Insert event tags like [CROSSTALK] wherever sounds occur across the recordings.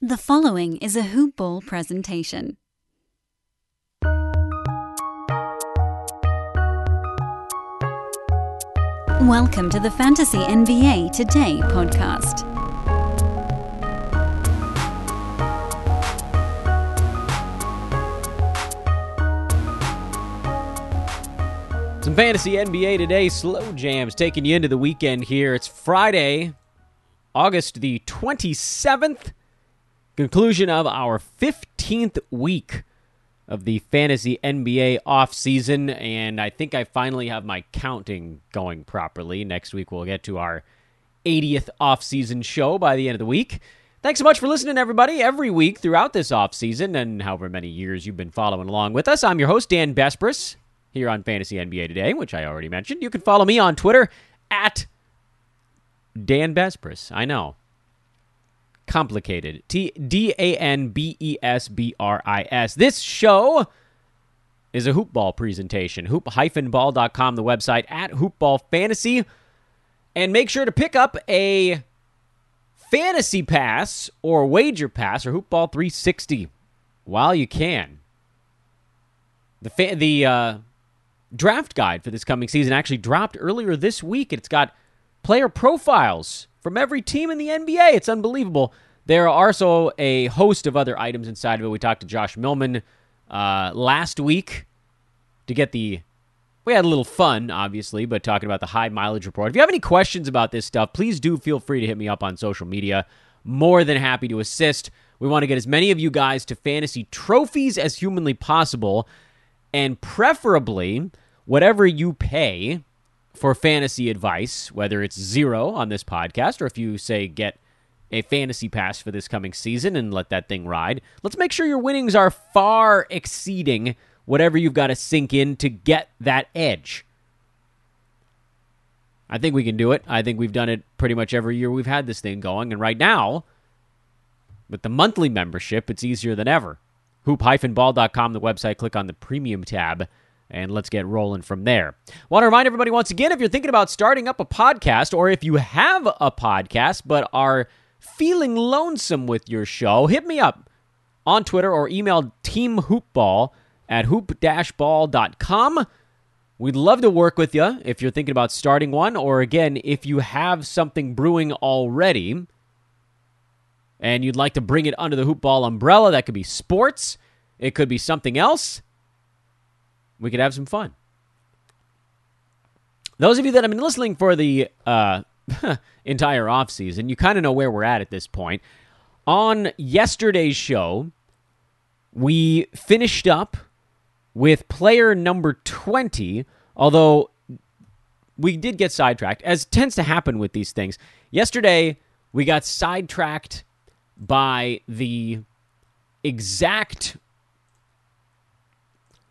The following is a Hoop Ball presentation. Welcome to the Fantasy NBA Today podcast. Some fantasy NBA today, slow jams taking you into the weekend here. It's Friday, August the 27th, conclusion of our 15th week of the fantasy NBA offseason. And I think I finally have my counting going properly. Next week, we'll get to our 80th offseason show by the end of the week. Thanks so much for listening, everybody, every week throughout this offseason and however many years you've been following along with us. I'm your host, Dan Besbris here on Fantasy NBA Today, which I already mentioned. You can follow me on Twitter at Dan Besbris. I know. Complicated. T D A N B E S B R I S. This show is a hoopball presentation. Hoop-ball.com, the website at hoopball fantasy. And make sure to pick up a fantasy pass or wager pass or hoopball 360 while you can. The fa- the uh, draft guide for this coming season actually dropped earlier this week. It's got player profiles from every team in the NBA. It's unbelievable. There are also a host of other items inside of it. We talked to Josh Millman uh, last week to get the. We had a little fun, obviously, but talking about the high mileage report. If you have any questions about this stuff, please do feel free to hit me up on social media. More than happy to assist. We want to get as many of you guys to fantasy trophies as humanly possible and preferably whatever you pay for fantasy advice, whether it's zero on this podcast or if you say get a fantasy pass for this coming season and let that thing ride, let's make sure your winnings are far exceeding whatever you've got to sink in to get that edge. I think we can do it. I think we've done it pretty much every year we've had this thing going. And right now, with the monthly membership, it's easier than ever hoop-ball.com, the website, click on the premium tab, and let's get rolling from there. Want to remind everybody once again if you're thinking about starting up a podcast, or if you have a podcast but are feeling lonesome with your show, hit me up on Twitter or email teamhoopball at hoop-ball.com. We'd love to work with you if you're thinking about starting one, or again, if you have something brewing already and you'd like to bring it under the hoopball umbrella, that could be sports, it could be something else. We could have some fun. Those of you that have been listening for the uh, [LAUGHS] entire offseason, you kind of know where we're at at this point. On yesterday's show, we finished up with player number 20, although we did get sidetracked, as tends to happen with these things. Yesterday, we got sidetracked by the exact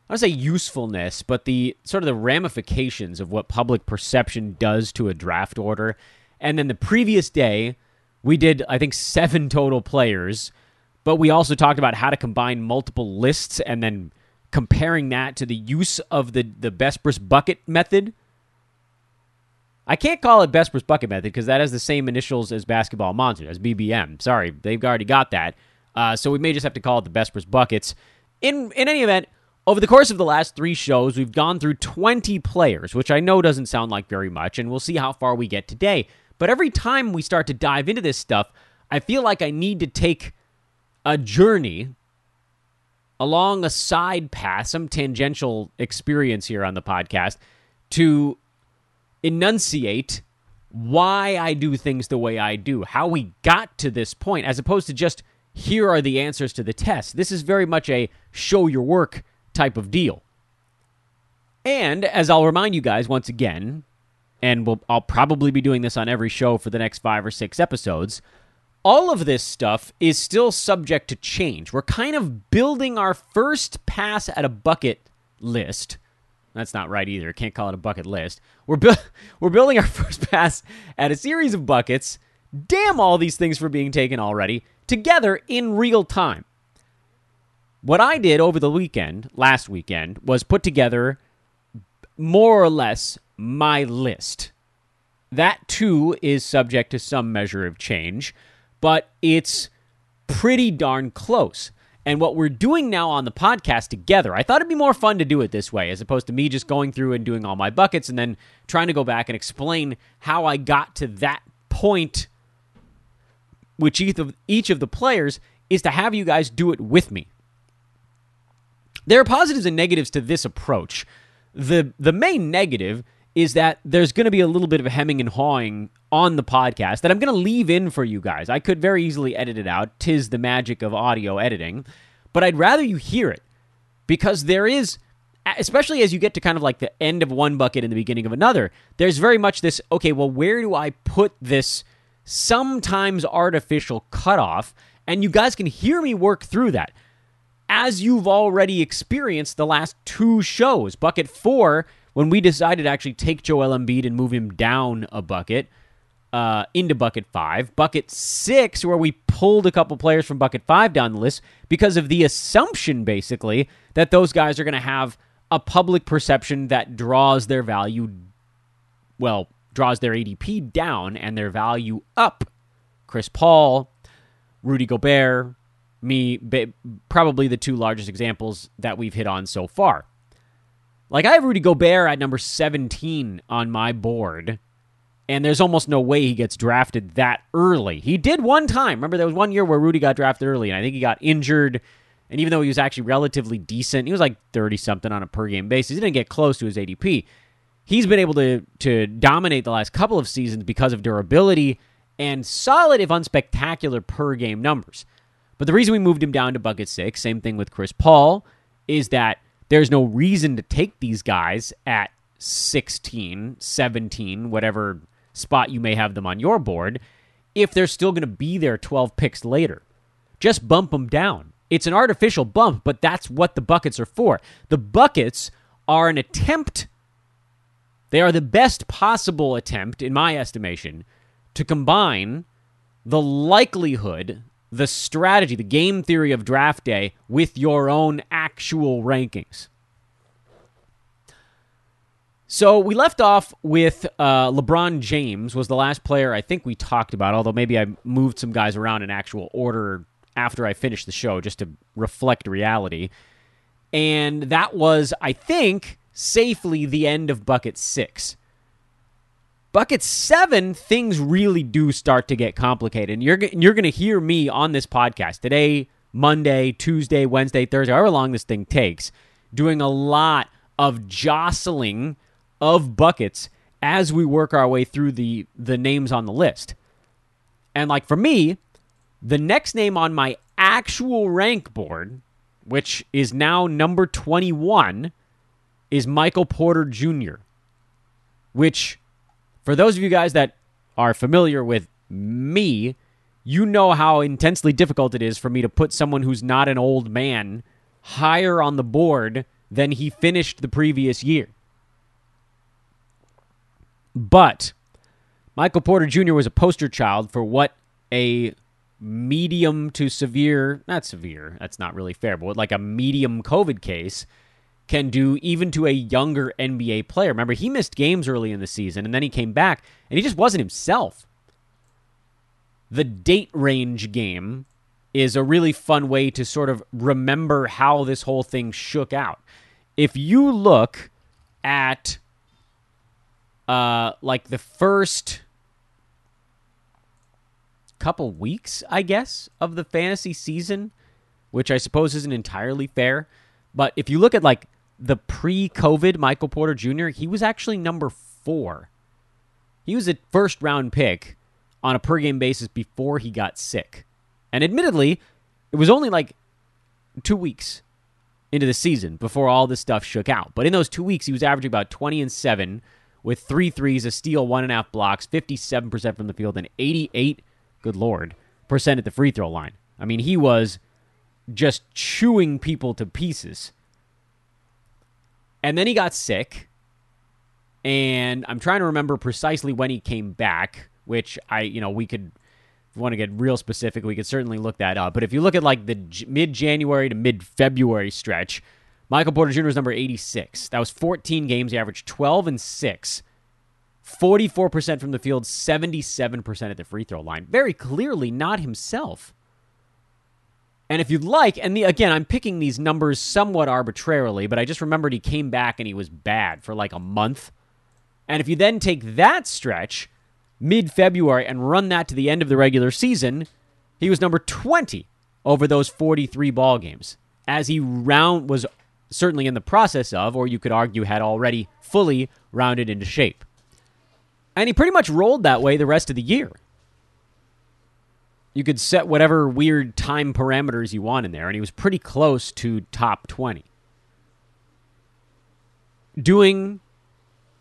I don't say usefulness, but the sort of the ramifications of what public perception does to a draft order. And then the previous day, we did I think seven total players, but we also talked about how to combine multiple lists and then comparing that to the use of the the Besbris bucket method. I can't call it Besbris bucket method because that has the same initials as Basketball Monster, as BBM. Sorry, they've already got that. Uh, so we may just have to call it the Besbris buckets. In in any event, over the course of the last three shows, we've gone through 20 players, which I know doesn't sound like very much, and we'll see how far we get today. But every time we start to dive into this stuff, I feel like I need to take a journey along a side path, some tangential experience here on the podcast, to enunciate why I do things the way I do, how we got to this point, as opposed to just here are the answers to the test. This is very much a show your work type of deal. And as I'll remind you guys once again, and we'll, I'll probably be doing this on every show for the next five or six episodes, all of this stuff is still subject to change. We're kind of building our first pass at a bucket list that's not right either. Can't call it a bucket list. We're bu- [LAUGHS] we're building our first pass at a series of buckets. Damn all these things for being taken already together in real time. What I did over the weekend, last weekend, was put together more or less my list. That too is subject to some measure of change, but it's pretty darn close. And what we're doing now on the podcast together, I thought it'd be more fun to do it this way as opposed to me just going through and doing all my buckets and then trying to go back and explain how I got to that point which each of each of the players is to have you guys do it with me. There are positives and negatives to this approach. The the main negative is that there's going to be a little bit of hemming and hawing on the podcast that I'm going to leave in for you guys. I could very easily edit it out. Tis the magic of audio editing. But I'd rather you hear it because there is, especially as you get to kind of like the end of one bucket and the beginning of another, there's very much this okay, well, where do I put this sometimes artificial cutoff? And you guys can hear me work through that as you've already experienced the last two shows. Bucket four when we decided to actually take Joel Embiid and move him down a bucket uh, into bucket five. Bucket six, where we pulled a couple players from bucket five down the list because of the assumption, basically, that those guys are going to have a public perception that draws their value, well, draws their ADP down and their value up. Chris Paul, Rudy Gobert, me, probably the two largest examples that we've hit on so far. Like I have Rudy Gobert at number 17 on my board, and there's almost no way he gets drafted that early. He did one time. Remember, there was one year where Rudy got drafted early, and I think he got injured. And even though he was actually relatively decent, he was like 30 something on a per game basis. He didn't get close to his ADP. He's been able to to dominate the last couple of seasons because of durability and solid, if unspectacular, per game numbers. But the reason we moved him down to bucket six, same thing with Chris Paul, is that there's no reason to take these guys at 16, 17, whatever spot you may have them on your board, if they're still going to be there 12 picks later. Just bump them down. It's an artificial bump, but that's what the buckets are for. The buckets are an attempt, they are the best possible attempt, in my estimation, to combine the likelihood the strategy, the game theory of draft day with your own actual rankings. So we left off with uh, LeBron James was the last player I think we talked about, although maybe I moved some guys around in actual order after I finished the show just to reflect reality. And that was, I think, safely the end of bucket six. Bucket seven, things really do start to get complicated. And you're, you're going to hear me on this podcast today, Monday, Tuesday, Wednesday, Thursday, however long this thing takes, doing a lot of jostling of buckets as we work our way through the, the names on the list. And like for me, the next name on my actual rank board, which is now number 21, is Michael Porter Jr., which for those of you guys that are familiar with me, you know how intensely difficult it is for me to put someone who's not an old man higher on the board than he finished the previous year. But Michael Porter Jr. was a poster child for what a medium to severe, not severe, that's not really fair, but like a medium COVID case can do even to a younger NBA player. Remember, he missed games early in the season and then he came back and he just wasn't himself. The date range game is a really fun way to sort of remember how this whole thing shook out. If you look at uh like the first couple weeks, I guess, of the fantasy season, which I suppose isn't entirely fair, but if you look at like the pre-COVID Michael Porter Jr., he was actually number four. He was a first round pick on a per game basis before he got sick. And admittedly, it was only like two weeks into the season before all this stuff shook out. But in those two weeks, he was averaging about 20 and 7 with three threes, a steal, one and a half blocks, 57% from the field, and 88, good lord, percent at the free throw line. I mean, he was just chewing people to pieces. And then he got sick. And I'm trying to remember precisely when he came back, which I, you know, we could, want to get real specific, we could certainly look that up. But if you look at like the J- mid January to mid February stretch, Michael Porter Jr. was number 86. That was 14 games. He averaged 12 and 6, 44% from the field, 77% at the free throw line. Very clearly not himself. And if you'd like, and the, again, I'm picking these numbers somewhat arbitrarily, but I just remembered he came back and he was bad for like a month. And if you then take that stretch mid February and run that to the end of the regular season, he was number 20 over those 43 ball games as he round was certainly in the process of or you could argue had already fully rounded into shape. And he pretty much rolled that way the rest of the year. You could set whatever weird time parameters you want in there and he was pretty close to top 20. Doing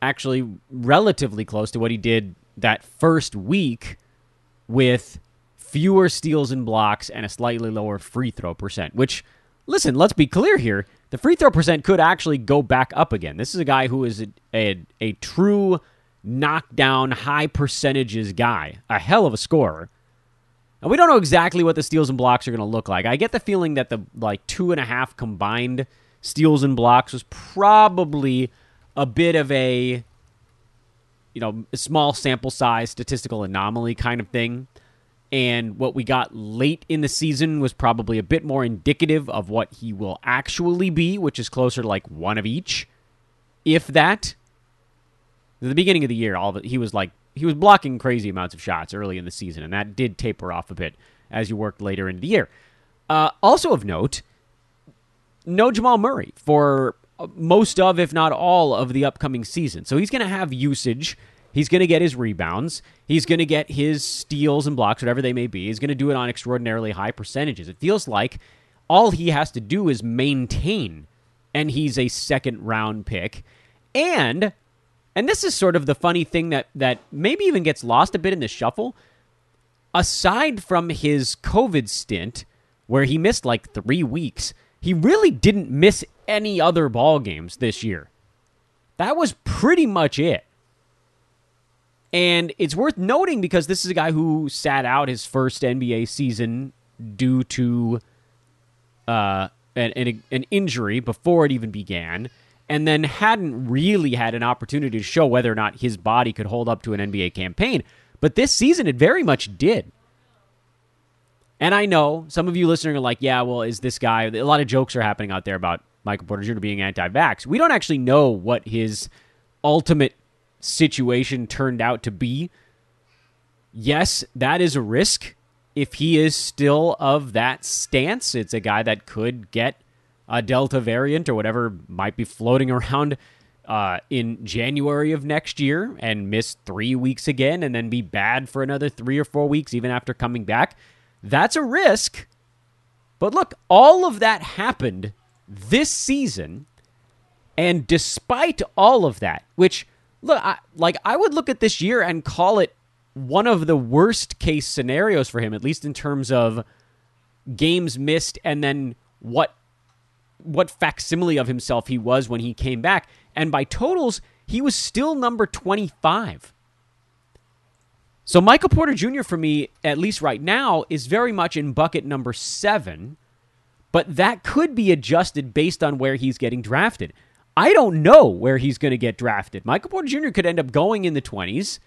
actually relatively close to what he did that first week with fewer steals and blocks and a slightly lower free throw percent. Which, listen, let's be clear here. The free throw percent could actually go back up again. This is a guy who is a, a, a true knockdown, high percentages guy, a hell of a scorer. And we don't know exactly what the steals and blocks are going to look like. I get the feeling that the like two and a half combined steals and blocks was probably a bit of a you know small sample size statistical anomaly kind of thing and what we got late in the season was probably a bit more indicative of what he will actually be which is closer to like one of each if that at the beginning of the year all it, he was like he was blocking crazy amounts of shots early in the season and that did taper off a bit as you worked later into the year uh, also of note no jamal murray for most of, if not all, of the upcoming season. So he's going to have usage. He's going to get his rebounds. He's going to get his steals and blocks, whatever they may be. He's going to do it on extraordinarily high percentages. It feels like all he has to do is maintain, and he's a second round pick. And and this is sort of the funny thing that that maybe even gets lost a bit in the shuffle. Aside from his COVID stint, where he missed like three weeks, he really didn't miss any other ball games this year. That was pretty much it. And it's worth noting because this is a guy who sat out his first NBA season due to uh, an, an, an injury before it even began, and then hadn't really had an opportunity to show whether or not his body could hold up to an NBA campaign. But this season, it very much did. And I know some of you listening are like, yeah, well, is this guy? A lot of jokes are happening out there about Michael Porter Jr. being anti vax. We don't actually know what his ultimate situation turned out to be. Yes, that is a risk. If he is still of that stance, it's a guy that could get a Delta variant or whatever might be floating [LAUGHS] around uh, in January of next year and miss three weeks again and then be bad for another three or four weeks, even after coming back. That's a risk. But look, all of that happened this season. And despite all of that, which look, I, like I would look at this year and call it one of the worst case scenarios for him, at least in terms of games missed and then what what facsimile of himself he was when he came back. And by totals, he was still number 25. So Michael Porter Jr. for me, at least right now, is very much in bucket number seven but that could be adjusted based on where he's getting drafted. I don't know where he's going to get drafted. Michael Porter Jr. could end up going in the 20s,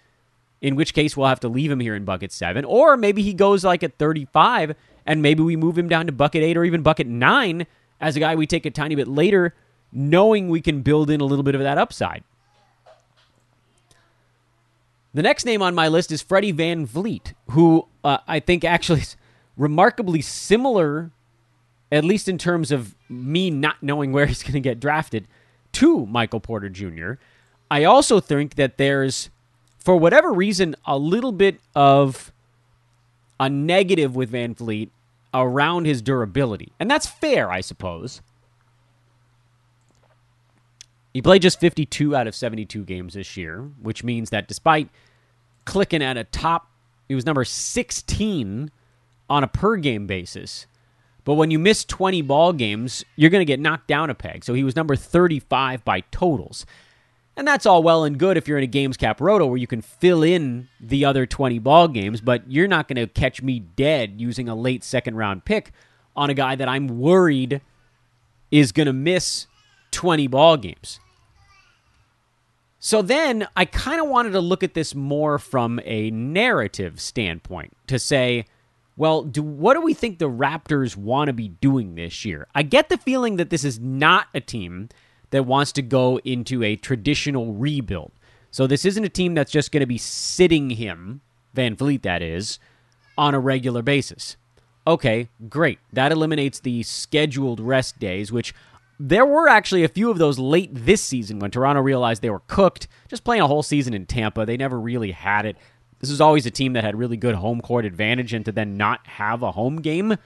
in which case we'll have to leave him here in bucket 7, or maybe he goes like at 35 and maybe we move him down to bucket 8 or even bucket 9 as a guy we take a tiny bit later knowing we can build in a little bit of that upside. The next name on my list is Freddie VanVleet, who uh, I think actually is remarkably similar at least in terms of me not knowing where he's going to get drafted, to Michael Porter Jr. I also think that there's, for whatever reason, a little bit of a negative with VanVleet around his durability. And that's fair, I suppose. He played just 52 out of 72 games this year, which means that despite clicking at a top, he was number 16 on a per game basis but when you miss 20 ball games, you're going to get knocked down a peg. So he was number 35 by totals. And that's all well and good if you're in a games cap roto where you can fill in the other 20 ball games, but you're not going to catch me dead using a late second round pick on a guy that I'm worried is going to miss 20 ball games. So then I kind of wanted to look at this more from a narrative standpoint to say, well, do what do we think the Raptors want to be doing this year? I get the feeling that this is not a team that wants to go into a traditional rebuild. So this isn't a team that's just going to be sitting him, Van Vleet that is, on a regular basis. Okay, great. That eliminates the scheduled rest days, which there were actually a few of those late this season when Toronto realized they were cooked. Just playing a whole season in Tampa, they never really had it. This was always a team that had really good home court advantage, and to then not have a home game,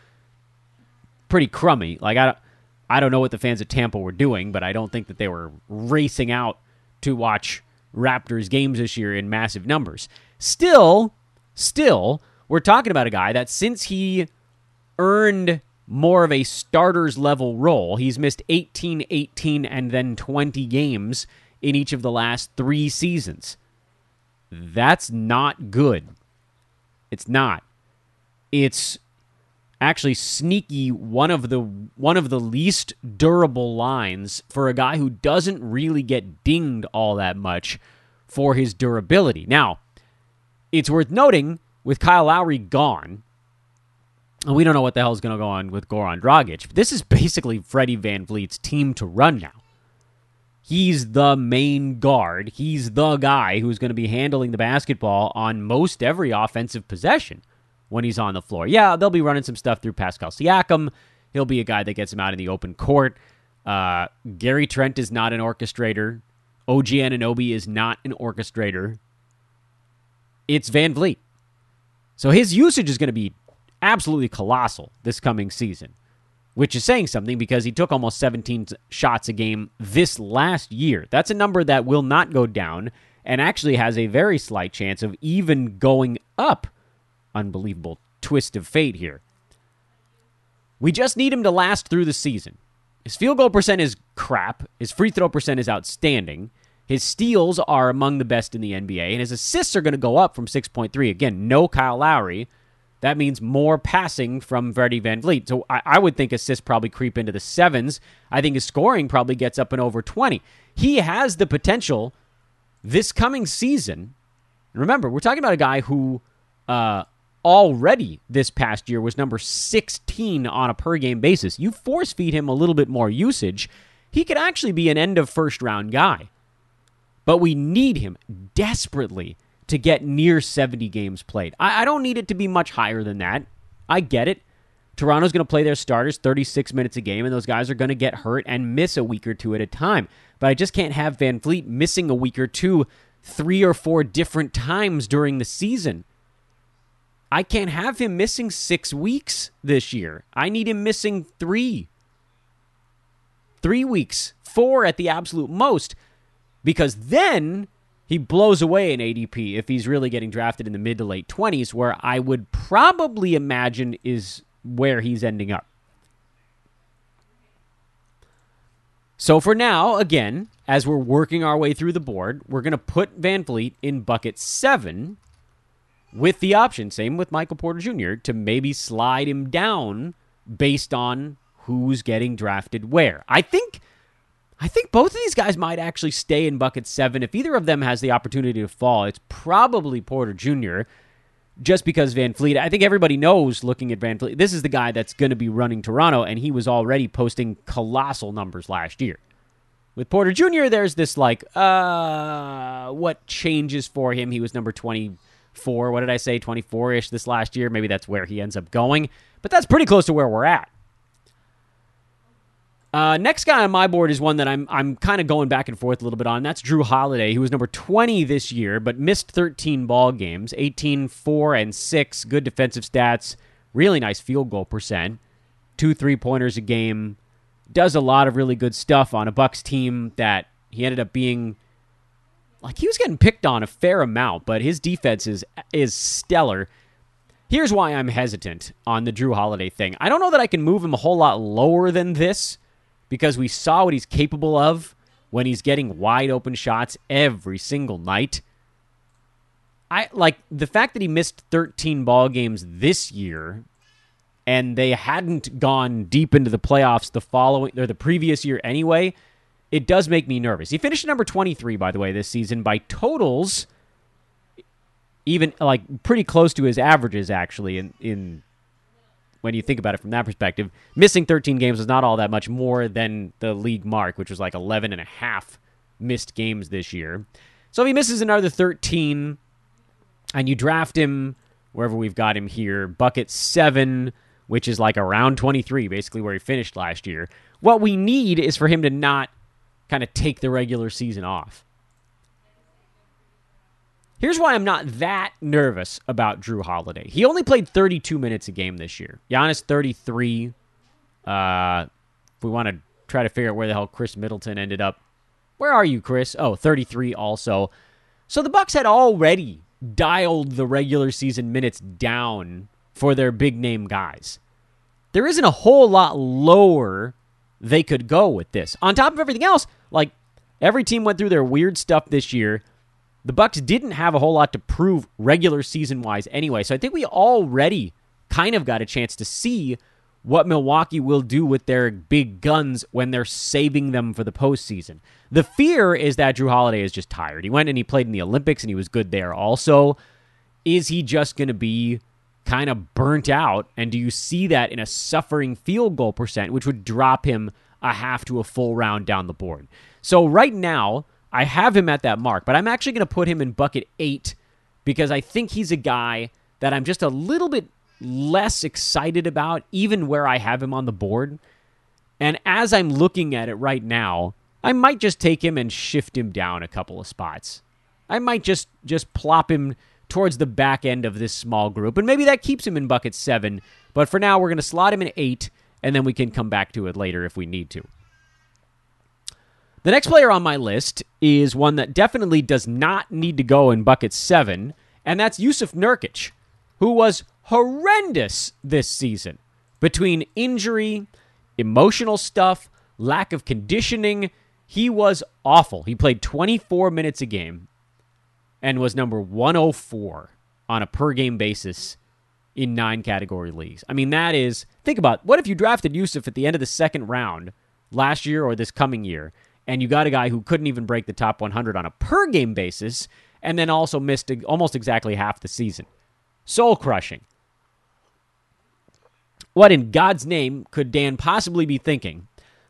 pretty crummy. Like I, I don't know what the fans of Tampa were doing, but I don't think that they were racing out to watch Raptors games this year in massive numbers. Still, still, we're talking about a guy that since he earned more of a starter's level role, he's missed 18, 18, and then 20 games in each of the last three seasons. That's not good. It's not. It's actually sneaky one of the one of the least durable lines for a guy who doesn't really get dinged all that much for his durability. Now, it's worth noting with Kyle Lowry gone, and we don't know what the hell is going to go on with Goran Dragic. But This is basically Freddie Van Vleet's team to run now. He's the main guard. He's the guy who's going to be handling the basketball on most every offensive possession when he's on the floor. Yeah, they'll be running some stuff through Pascal Siakam. He'll be a guy that gets him out in the open court. Uh, Gary Trent is not an orchestrator. OG Anunoby is not an orchestrator. It's Van Vleet. So his usage is going to be absolutely colossal this coming season which is saying something because he took almost 17 shots a game this last year. That's a number that will not go down and actually has a very slight chance of even going up. Unbelievable twist of fate here. We just need him to last through the season. His field goal percent is crap. His free throw percent is outstanding. His steals are among the best in the NBA, and his assists are going to go up from 6.3. Again, no Kyle Lowry that means more passing from Freddie Van Vleet. So I, I, would think assists probably creep into the sevens. I think his scoring probably gets up and over 20. He has the potential this coming season. Remember, we're talking about a guy who uh, already this past year was number 16 on a per game basis. You force feed him a little bit more usage, he could actually be an end of first round guy. But we need him desperately to get near 70 games played. I, I don't need it to be much higher than that. I get it. Toronto's going to play their starters 36 minutes a game, and those guys are going to get hurt and miss a week or two at a time. But I just can't have Van Vleet missing a week or two three or four different times during the season. I can't have him missing six weeks this year. I need him missing three. Three weeks, four at the absolute most, because then he blows away an ADP if he's really getting drafted in the mid to late 20s, where I would probably imagine is where he's ending up. So for now, again, as we're working our way through the board, we're going to put Van Vleet in bucket seven with the option, same with Michael Porter Jr., to maybe slide him down based on who's getting drafted where. I think I think both of these guys might actually stay in bucket seven. If either of them has the opportunity to fall, it's probably Porter Jr. Just because Van Vleet, I think everybody knows looking at Van Vleet, this is the guy that's going to be running Toronto, and he was already posting colossal numbers last year. With Porter Jr., there's this like, uh, what changes for him? He was number 24. What did I say? 24 ish this last year. Maybe that's where he ends up going. But that's pretty close to where we're at. Uh, next guy on my board is one that I'm I'm kind of going back and forth a little bit on. That's Jrue Holiday, who was number 20 this year, but missed 13 ball games, 18, 4, and 6. Good defensive stats, really nice field goal percent, two three pointers a game. Does a lot of really good stuff on a Bucks team that he ended up being like he was getting picked on a fair amount, but his defense is is stellar. Here's why I'm hesitant on the Jrue Holiday thing. I don't know that I can move him a whole lot lower than this because we saw what he's capable of when he's getting wide open shots every single night. I like the fact that he missed 13 ball games this year and they hadn't gone deep into the playoffs the following or the previous year anyway. It does make me nervous. He finished number 23 by the way this season by totals even like pretty close to his averages actually in in when you think about it from that perspective. Missing 13 games is not all that much more than the league mark, which was like 11 and a half missed games this year. So if he misses another 13 and you draft him wherever we've got him here, bucket 7, which is like around 23, basically where he finished last year. What we need is for him to not kind of take the regular season off. Here's why I'm not that nervous about Jrue Holiday. He only played 32 minutes a game this year. Giannis 33. Uh, if we want to try to figure out where the hell Khris Middleton ended up, where are you, Khris? Oh, 33 also. So the Bucks had already dialed the regular season minutes down for their big name guys. There isn't a whole lot lower they could go with this. On top of everything else, like every team went through their weird stuff this year. The Bucks didn't have a whole lot to prove regular season wise anyway. So I think we already kind of got a chance to see what Milwaukee will do with their big guns when they're saving them for the postseason. The fear is that Jrue Holiday is just tired. He went and he played in the Olympics and he was good there also. Is he just going to be kind of burnt out? And do you see that in a suffering field goal percent, which would drop him a half to a full round down the board? So right now, I have him at that mark, but I'm actually going to put him in bucket eight because I think he's a guy that I'm just a little bit less excited about, even where I have him on the board. And as I'm looking at it right now, I might just take him and shift him down a couple of spots. I might just just plop him towards the back end of this small group. And maybe that keeps him in bucket seven. But for now, we're going to slot him in eight, and then we can come back to it later if we need to. The next player on my list is one that definitely does not need to go in bucket seven, and that's Jusuf Nurkic, who was horrendous this season between injury, emotional stuff, lack of conditioning. He was awful. He played 24 minutes a game and was number 104 on a per game basis in nine category leagues. I mean, that is, think about what if you drafted Jusuf at the end of the second round last year or this coming year, and you got a guy who couldn't even break the top 100 on a per game basis, and then also missed almost exactly half the season. Soul crushing. What in God's name could Dan possibly be thinking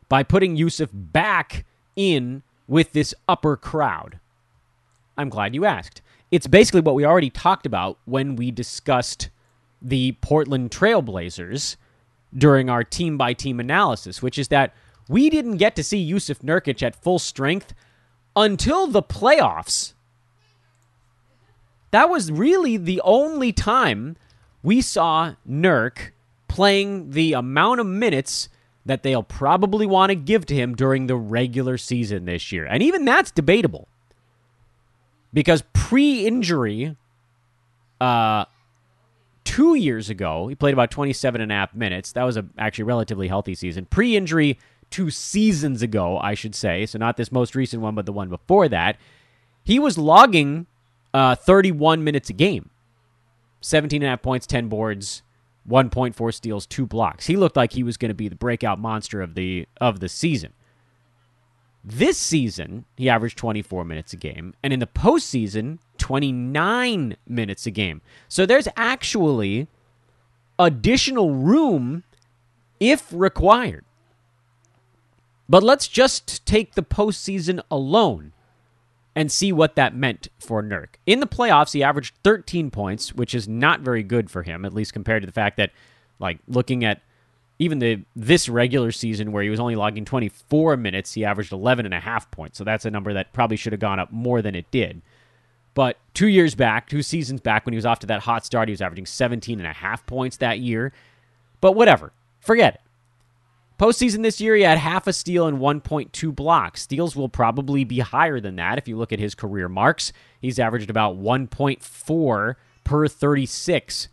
by putting Jusuf back in with this upper crowd? I'm glad you asked. It's basically what we already talked about when we discussed the Portland Trailblazers during our team by team analysis, which is that we didn't get to see Jusuf Nurkic at full strength until the playoffs. That was really the only time we saw Nurk playing the amount of minutes that they'll probably want to give to him during the regular season this year. And even that's debatable because pre injury, uh, two years ago, he played about 27 and a half minutes. That was a actually relatively healthy season. Pre injury, two seasons ago, I should say. So not this most recent one, but the one before that. He was logging uh, 31 minutes a game, 17 and a half points, 10 boards, 1.4 steals, two blocks. He looked like he was going to be the breakout monster of the of the season. This season, he averaged 24 minutes a game, and in the postseason, 29 minutes a game. So there's actually additional room if required. But let's just take the postseason alone and see what that meant for Nurk. In the playoffs, he averaged 13 points, which is not very good for him, at least compared to the fact that, like, looking at even the this regular season where he was only logging 24 minutes, he averaged 11 and a half points. So that's a number that probably should have gone up more than it did. But two years back, two seasons back, when he was off to that hot start, he was averaging 17 and a half points that year. But whatever, forget it. Postseason this year, he had half a steal and 1.2 blocks. Steals will probably be higher than that if you look at his career marks. He's averaged about 1.4 per 36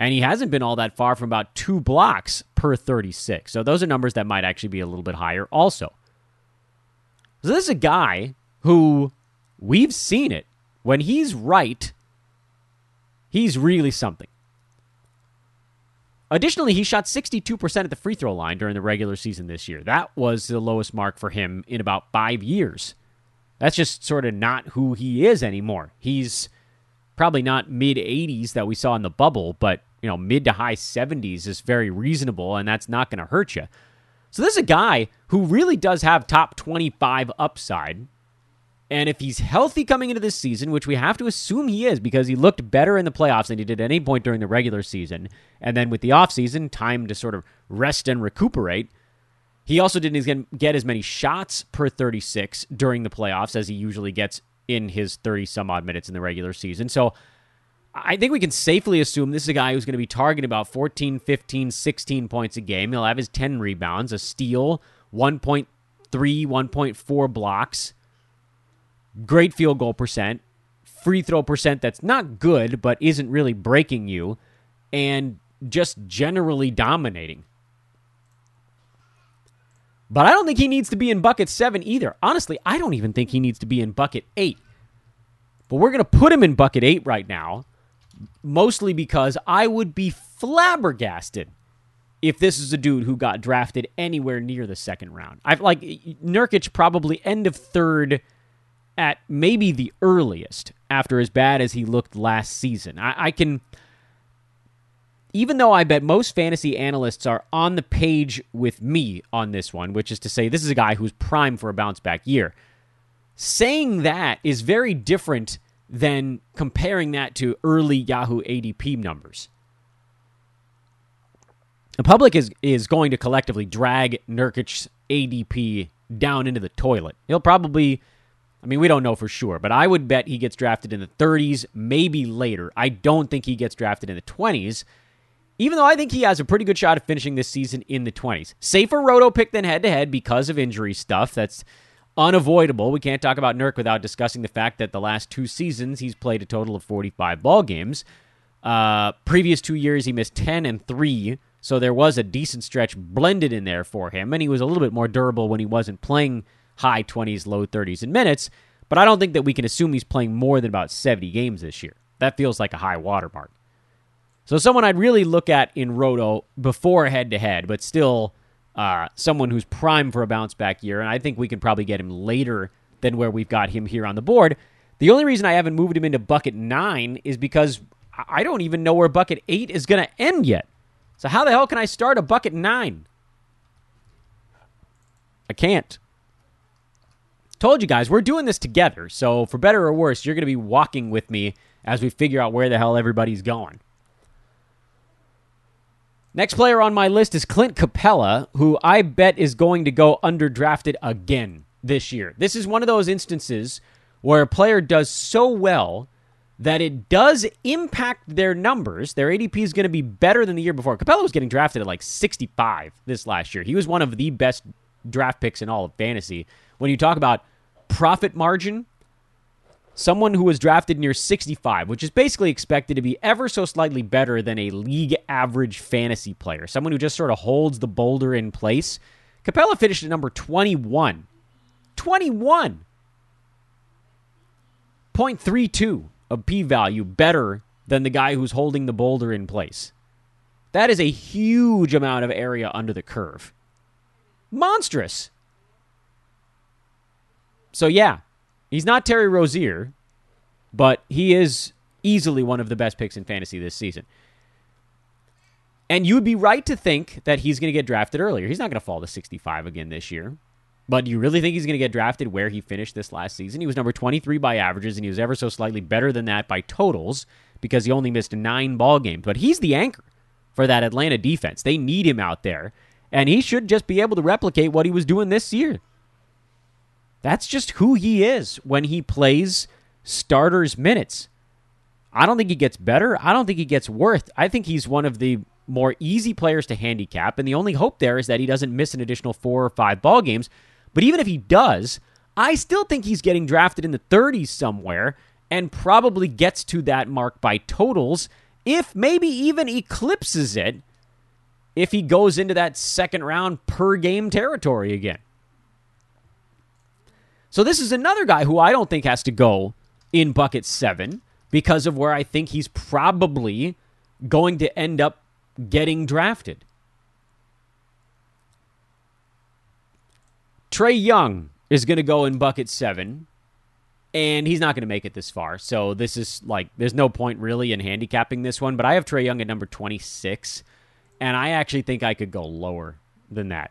and he hasn't been all that far from about two blocks per 36. So those are numbers that might actually be a little bit higher also. So this is a guy who we've seen it. When he's right, he's really something. Additionally, he shot 62% at the free throw line during the regular season this year. That was the lowest mark for him in about five years. That's just sort of not who he is anymore. He's probably not mid 80s that we saw in the bubble, but you know, mid to high 70s is very reasonable, and that's not going to hurt you. So this is a guy who really does have top 25 upside. And if he's healthy coming into this season, which we have to assume he is because he looked better in the playoffs than he did at any point during the regular season, and then with the offseason, time to sort of rest and recuperate, he also didn't get as many shots per 36 during the playoffs as he usually gets in his 30 some odd minutes in the regular season. So I think we can safely assume this is a guy who's going to be targeting about 14, 15, 16 points a game. He'll have his 10 rebounds, a steal, 1.3, 1.4 blocks, great field goal percent, free throw percent that's not good, but isn't really breaking you, and just generally dominating. But I don't think he needs to be in bucket seven either. Honestly, I don't even think he needs to be in bucket eight. But we're going to put him in bucket eight right now mostly because I would be flabbergasted if this is a dude who got drafted anywhere near the second round. I've like Nurkic probably end of third at maybe the earliest after as bad as he looked last season. I, I can even though I bet most fantasy analysts are on the page with me on this one, which is to say this is a guy who's primed for a bounce back year. Saying that is very different than comparing that to early Yahoo ADP numbers. The public is, is going to collectively drag Nurkic's ADP down into the toilet. He'll probably, I mean, we don't know for sure, but I would bet he gets drafted in the 30s, maybe later. I don't think he gets drafted in the 20s, even though I think he has a pretty good shot of finishing this season in the 20s. Safer roto pick than head to head because of injury stuff. That's unavoidable. We can't talk about Nurk without discussing the fact that the last two seasons he's played a total of 45 ball games. Uh, previous two years he missed 10 and 3, so there was a decent stretch blended in there for him, and he was a little bit more durable when he wasn't playing high 20s, low 30s in minutes. But I don't think that we can assume he's playing more than about 70 games this year. That feels like a high watermark. So someone I'd really look at in Roto before head to head, but still uh, someone who's prime for a bounce back year, and I think we can probably get him later than where we've got him here on the board. The only reason I haven't moved him into bucket nine is because I don't even know where bucket eight is going to end yet. So how the hell can I start a bucket nine? I can't. Told you guys, we're doing this together. So for better or worse, you're going to be walking with me as we figure out where the hell everybody's going. Next player on my list is Clint Capela, who I bet is going to go underdrafted again this year. This is one of those instances where a player does so well that it does impact their numbers. Their ADP is going to be better than the year before. Capela was getting drafted at like 65 this last year. He was one of the best draft picks in all of fantasy. When you talk about profit margin, someone who was drafted near 65, which is basically expected to be ever so slightly better than a league average fantasy player, someone who just sort of holds the boulder in place. Capela finished at number 21. 21! 0.32 of p value better than the guy who's holding the boulder in place. That is a huge amount of area under the curve. Monstrous. So, yeah, He's not Terry Rozier, but he is easily one of the best picks in fantasy this season. And you'd be right to think that he's going to get drafted earlier. He's not going to fall to 65 again this year. But do you really think he's going to get drafted where he finished this last season? He was number 23 by averages, and he was ever so slightly better than that by totals because he only missed nine ball games. But he's the anchor for that Atlanta defense. They need him out there, and he should just be able to replicate what he was doing this year. That's just who he is when he plays starters minutes. I don't think he gets better. I don't think he gets worse. I think he's one of the more easy players to handicap, and the only hope there is that he doesn't miss an additional four or five ball games. But even if he does, I still think he's getting drafted in the 30s somewhere and probably gets to that mark by totals, if maybe even eclipses it if he goes into that second round per game territory again. So this is another guy who I don't think has to go in bucket seven because of where I think he's probably going to end up getting drafted. Trae Young is going to go in bucket seven and he's not going to make it this far. So this is like, there's no point really in handicapping this one. But I have Trae Young at number 26, and I actually think I could go lower than that.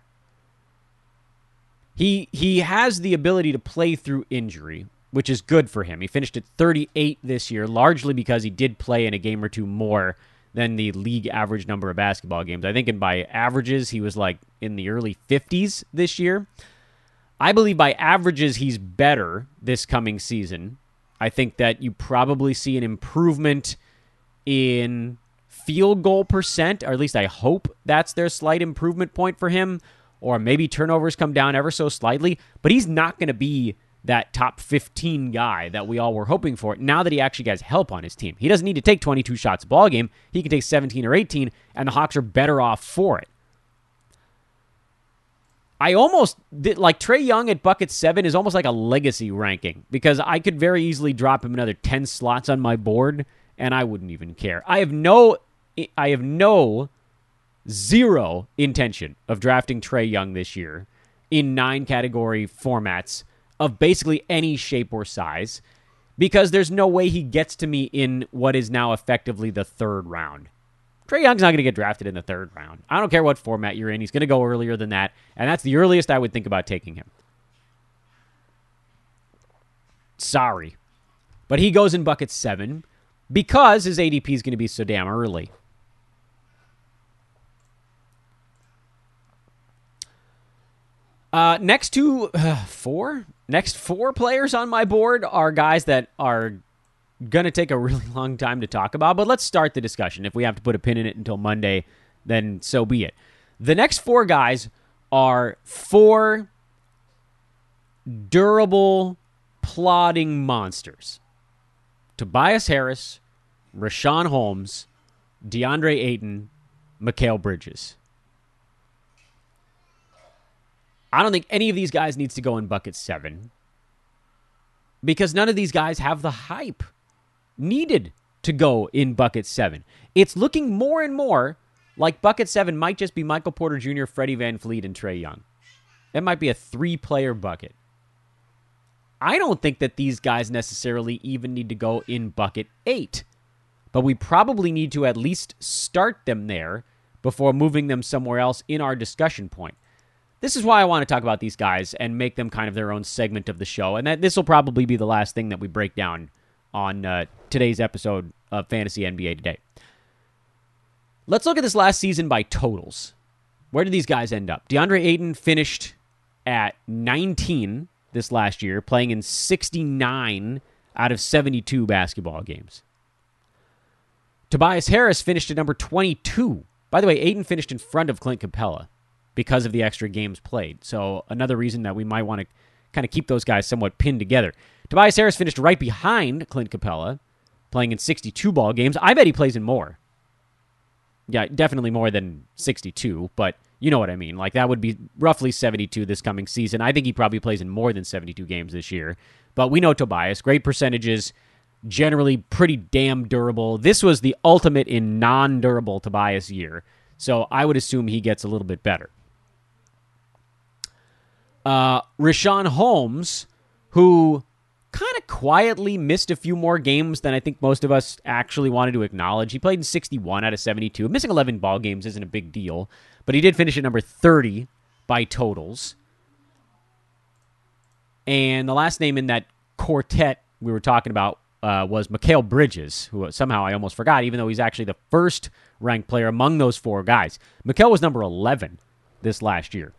He he has the ability to play through injury, which is good for him. He finished at 38 this year, largely because he did play in a game or two more than the league average number of basketball games. I think in by averages, he was like in the early 50s this year. I believe by averages, he's better this coming season. I think that you probably see an improvement in field goal percent, or at least I hope that's their slight improvement point for him, or maybe turnovers come down ever so slightly, but he's not going to be that top 15 guy that we all were hoping for now that he actually has help on his team. He doesn't need to take 22 shots a ball game. He can take 17 or 18 and the Hawks are better off for it. I almost did, like Trae Young at bucket 7 is almost like a legacy ranking because I could very easily drop him another 10 slots on my board and I wouldn't even care. I have no I have no zero intention of drafting Trae Young this year in nine category formats of basically any shape or size because there's no way he gets to me in what is now effectively the third round. Trae Young's not going to get drafted in the third round. I don't care what format you're in. He's going to go earlier than that, and that's the earliest I would think about taking him. Sorry. But he goes in bucket seven because his ADP is going to be so damn early. Uh, next two, uh, [SIGHS] four, next four players on my board are guys that are going to take a really [LAUGHS] long time to talk about, but let's start the discussion. If we have to put a pin in it until Monday, then so be it. The next four guys are four durable, plodding monsters Tobias Harris, Richaun Holmes, DeAndre Ayton, Mikal Bridges. I don't think any of these guys needs to go in bucket seven because none of these guys have the hype needed to go in bucket seven. It's looking more and more like bucket seven might just be Michael Porter Jr., Freddie VanVleet, and Trae Young. It might be a three player bucket. I don't think that these guys necessarily even need to go in bucket eight, but we probably need to at least start them there before moving them somewhere else in our discussion point. This is why I want to talk about these guys and make them kind of their own segment of the show. And that this will probably be the last thing that we break down on uh, today's episode of Fantasy NBA Today. Let's look at this last season by totals. Where did these guys end up? DeAndre Ayton finished at 19 this last year, playing in 69 out of 72 basketball games. Tobias Harris finished at number 22. By the way, Ayton finished in front of Clint Capela because of the extra games played. So another reason that we might want to kind of keep those guys somewhat pinned together. Tobias Harris finished right behind Clint Capela, playing in 62 ball games. I bet he plays in more. Yeah, definitely more than 62, but you know what I mean. Like that would be roughly 72 this coming season. I think he probably plays in more than 72 games this year. But we know Tobias, great percentages, generally pretty damn durable. This was the ultimate in non-durable Tobias year. So I would assume he gets a little bit better. Uh, Richaun Holmes, who kind of quietly missed a few more games than I think most of us actually wanted to acknowledge. He played in 61 out of 72. Missing 11 ball games isn't a big deal, but he did finish at number 30 by totals. And the last name in that quartet we were talking about uh, was Mikal Bridges, who somehow I almost forgot, even though he's actually the first ranked player among those four guys. Mikal was number 11 this last year.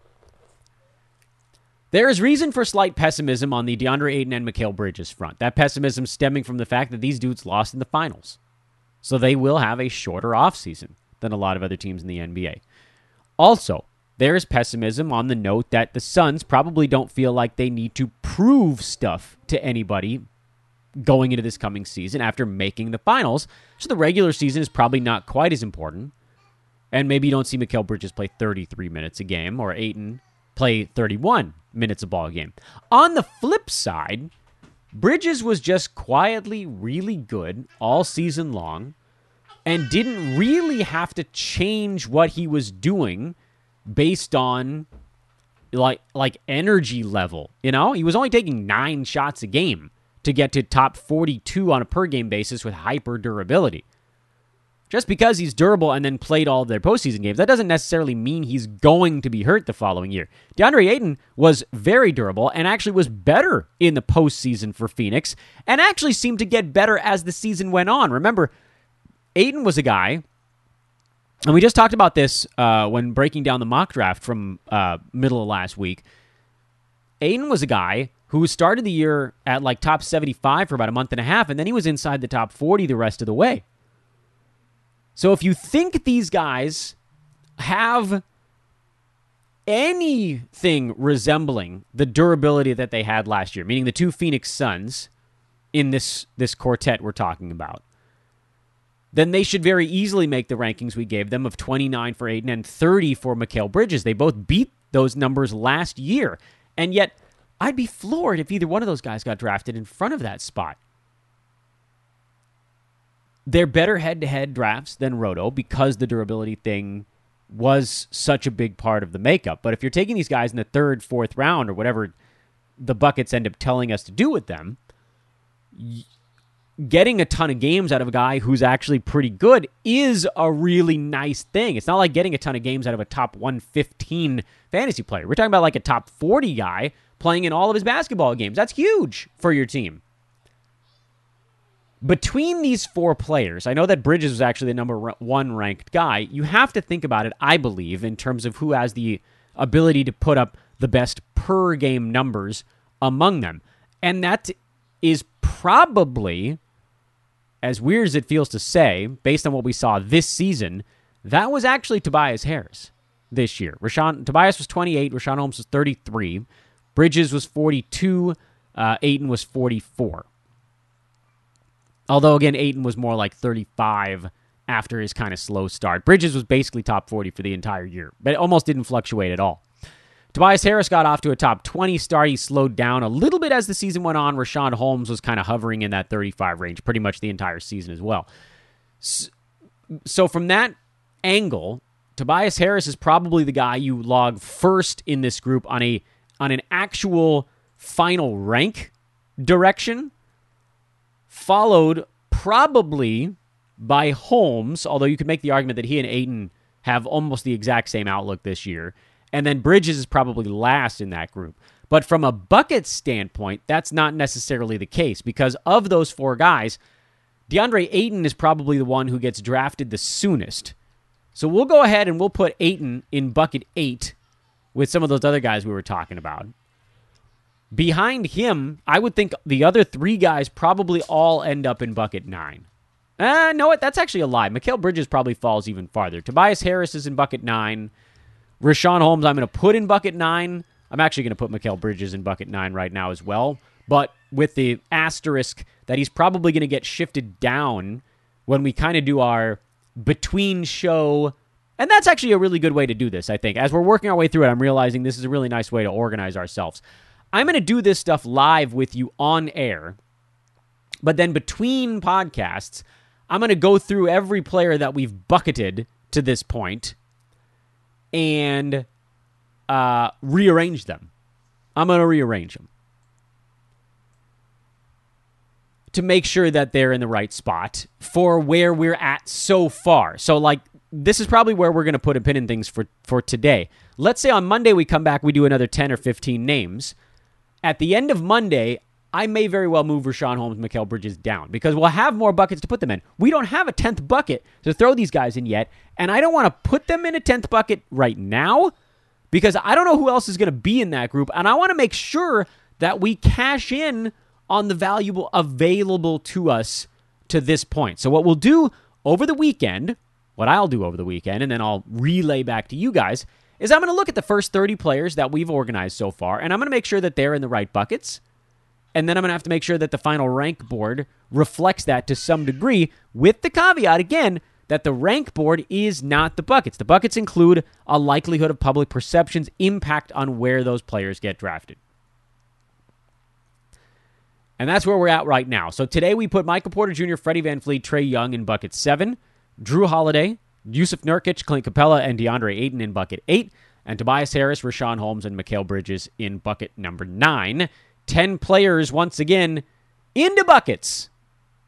There is reason for slight pessimism on the DeAndre Ayton and Mikal Bridges front. That pessimism stemming from the fact that these dudes lost in the finals. So they will have a shorter offseason than a lot of other teams in the NBA. Also, there is pessimism on the note that the Suns probably don't feel like they need to prove stuff to anybody going into this coming season after making the finals. So the regular season is probably not quite as important. And maybe you don't see Mikal Bridges play 33 minutes a game or Ayton play 31 minutes a ball game. On the flip side, Bridges was just quietly really good all season long and didn't really have to change what he was doing based on like like energy level, you know? He was only taking 9 shots a game to get to top 42 on a per game basis with hyper durability. Just because he's durable and then played all their postseason games, that doesn't necessarily mean he's going to be hurt the following year. DeAndre Ayton was very durable and actually was better in the postseason for Phoenix and actually seemed to get better as the season went on. Remember, Ayton was a guy, and we just talked about this uh, when breaking down the mock draft from uh, middle of last week. Ayton was a guy who started the year at like top 75 for about a month and a half, and then he was inside the top 40 the rest of the way. So if you think these guys have anything resembling the durability that they had last year, meaning the two Phoenix Suns in this this quartet we're talking about, then they should very easily make the rankings we gave them of 29 for Ayton and 30 for Mikal Bridges. They both beat those numbers last year. And yet, I'd be floored if either one of those guys got drafted in front of that spot. They're better head to head drafts than Roto because the durability thing was such a big part of the makeup. But if you're taking these guys in the third, fourth round, or whatever the buckets end up telling us to do with them, getting a ton of games out of a guy who's actually pretty good is a really nice thing. It's not like getting a ton of games out of a top 115 fantasy player. We're talking about like a top 40 guy playing in all of his basketball games. That's huge for your team. Between these four players, I know that Bridges was actually the number one ranked guy. You have to think about it, I believe, in terms of who has the ability to put up the best per game numbers among them. And that is probably as weird as it feels to say, based on what we saw this season, that was actually Tobias Harris this year. Richaun Tobias was 28, Richaun Holmes was 33, Bridges was 42, uh, was 44. Although again, Ayton was more like 35 after his kind of slow start. Bridges was basically top 40 for the entire year, but it almost didn't fluctuate at all. Tobias Harris got off to a top 20 start. He slowed down a little bit as the season went on. Richaun Holmes was kind of hovering in that 35 range pretty much the entire season as well. So, from that angle, Tobias Harris is probably the guy you log first in this group on a on an actual final rank direction, followed probably by Holmes, although you could make the argument that he and Ayton have almost the exact same outlook this year. And then Bridges is probably last in that group. But from a bucket standpoint, that's not necessarily the case because of those four guys, DeAndre Ayton is probably the one who gets drafted the soonest. So we'll go ahead and we'll put Ayton in bucket eight with some of those other guys we were talking about. Behind him, I would think the other three guys probably all end up in bucket nine. Uh, no, that's actually a lie. Mikal Bridges probably falls even farther. Tobias Harris is in bucket nine. Richaun Holmes, I'm going to put in bucket nine. I'm actually going to put Mikal Bridges in bucket nine right now as well. But with the asterisk that he's probably going to get shifted down when we kind of do our between show. And that's actually a really good way to do this, I think. As we're working our way through it, I'm realizing this is a really nice way to organize ourselves. I'm going to do this stuff live with you on air. But then between podcasts, I'm going to go through every player that we've bucketed to this point and uh, rearrange them. I'm going to rearrange them to make sure that they're in the right spot for where we're at so far. So, like, this is probably where we're going to put a pin in things for, for today. Let's say on Monday we come back, we do another 10 or 15 names. At the end of Monday, I may very well move Richaun Holmes, Mikal Bridges down because we'll have more buckets to put them in. We don't have a 10th bucket to throw these guys in yet, and I don't want to put them in a 10th bucket right now because I don't know who else is going to be in that group, and I want to make sure that we cash in on the valuable available to us to this point. So, what we'll do over the weekend, what I'll do over the weekend, and then I'll relay back to you guys, is I'm going to look at the first 30 players that we've organized so far, and I'm going to make sure that they're in the right buckets. And then I'm going to have to make sure that the final rank board reflects that to some degree, with the caveat, again, that the rank board is not the buckets. The buckets include a likelihood of public perception's impact on where those players get drafted. And that's where we're at right now. So today we put Michael Porter Jr., Freddie VanVleet, Trae Young in bucket seven, Jrue Holiday, Jusuf Nurkic, Clint Capela, and DeAndre Ayton in bucket eight, and Tobias Harris, Richaun Holmes, and Mikal Bridges in bucket number nine. 10 players once again into buckets.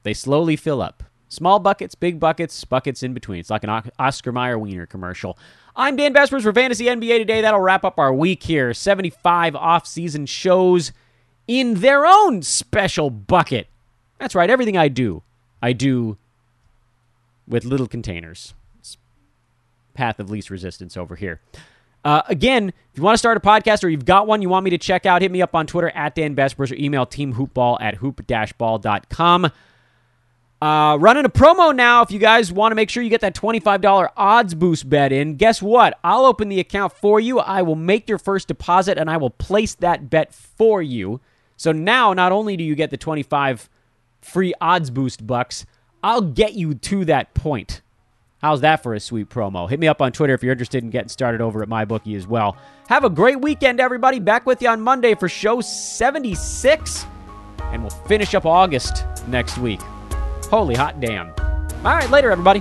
They slowly fill up. Small buckets, big buckets, buckets in between. It's like an Oscar Mayer Wiener commercial. I'm Dan Besbris for Fantasy NBA today. That'll wrap up our week here. 75 off-season shows in their own special bucket. That's right. Everything I do, I do with little containers. Path of least resistance over here. Uh, again, if you want to start a podcast or you've got one you want me to check out, hit me up on Twitter at Dan Besbris or email teamhoopball at hoop-ball.com. Uh, running a promo now if you guys want to make sure you get that $25 odds boost bet in. Guess what? I'll open the account for you. I will make your first deposit and I will place that bet for you. So now not only do you get the 25 free odds boost bucks, I'll get you to that point. How's that for a sweet promo? Hit me up on Twitter if you're interested in getting started over at MyBookie as well. Have a great weekend, everybody. Back with you on Monday for show 76. And we'll finish up August next week. Holy hot damn. All right, later, everybody.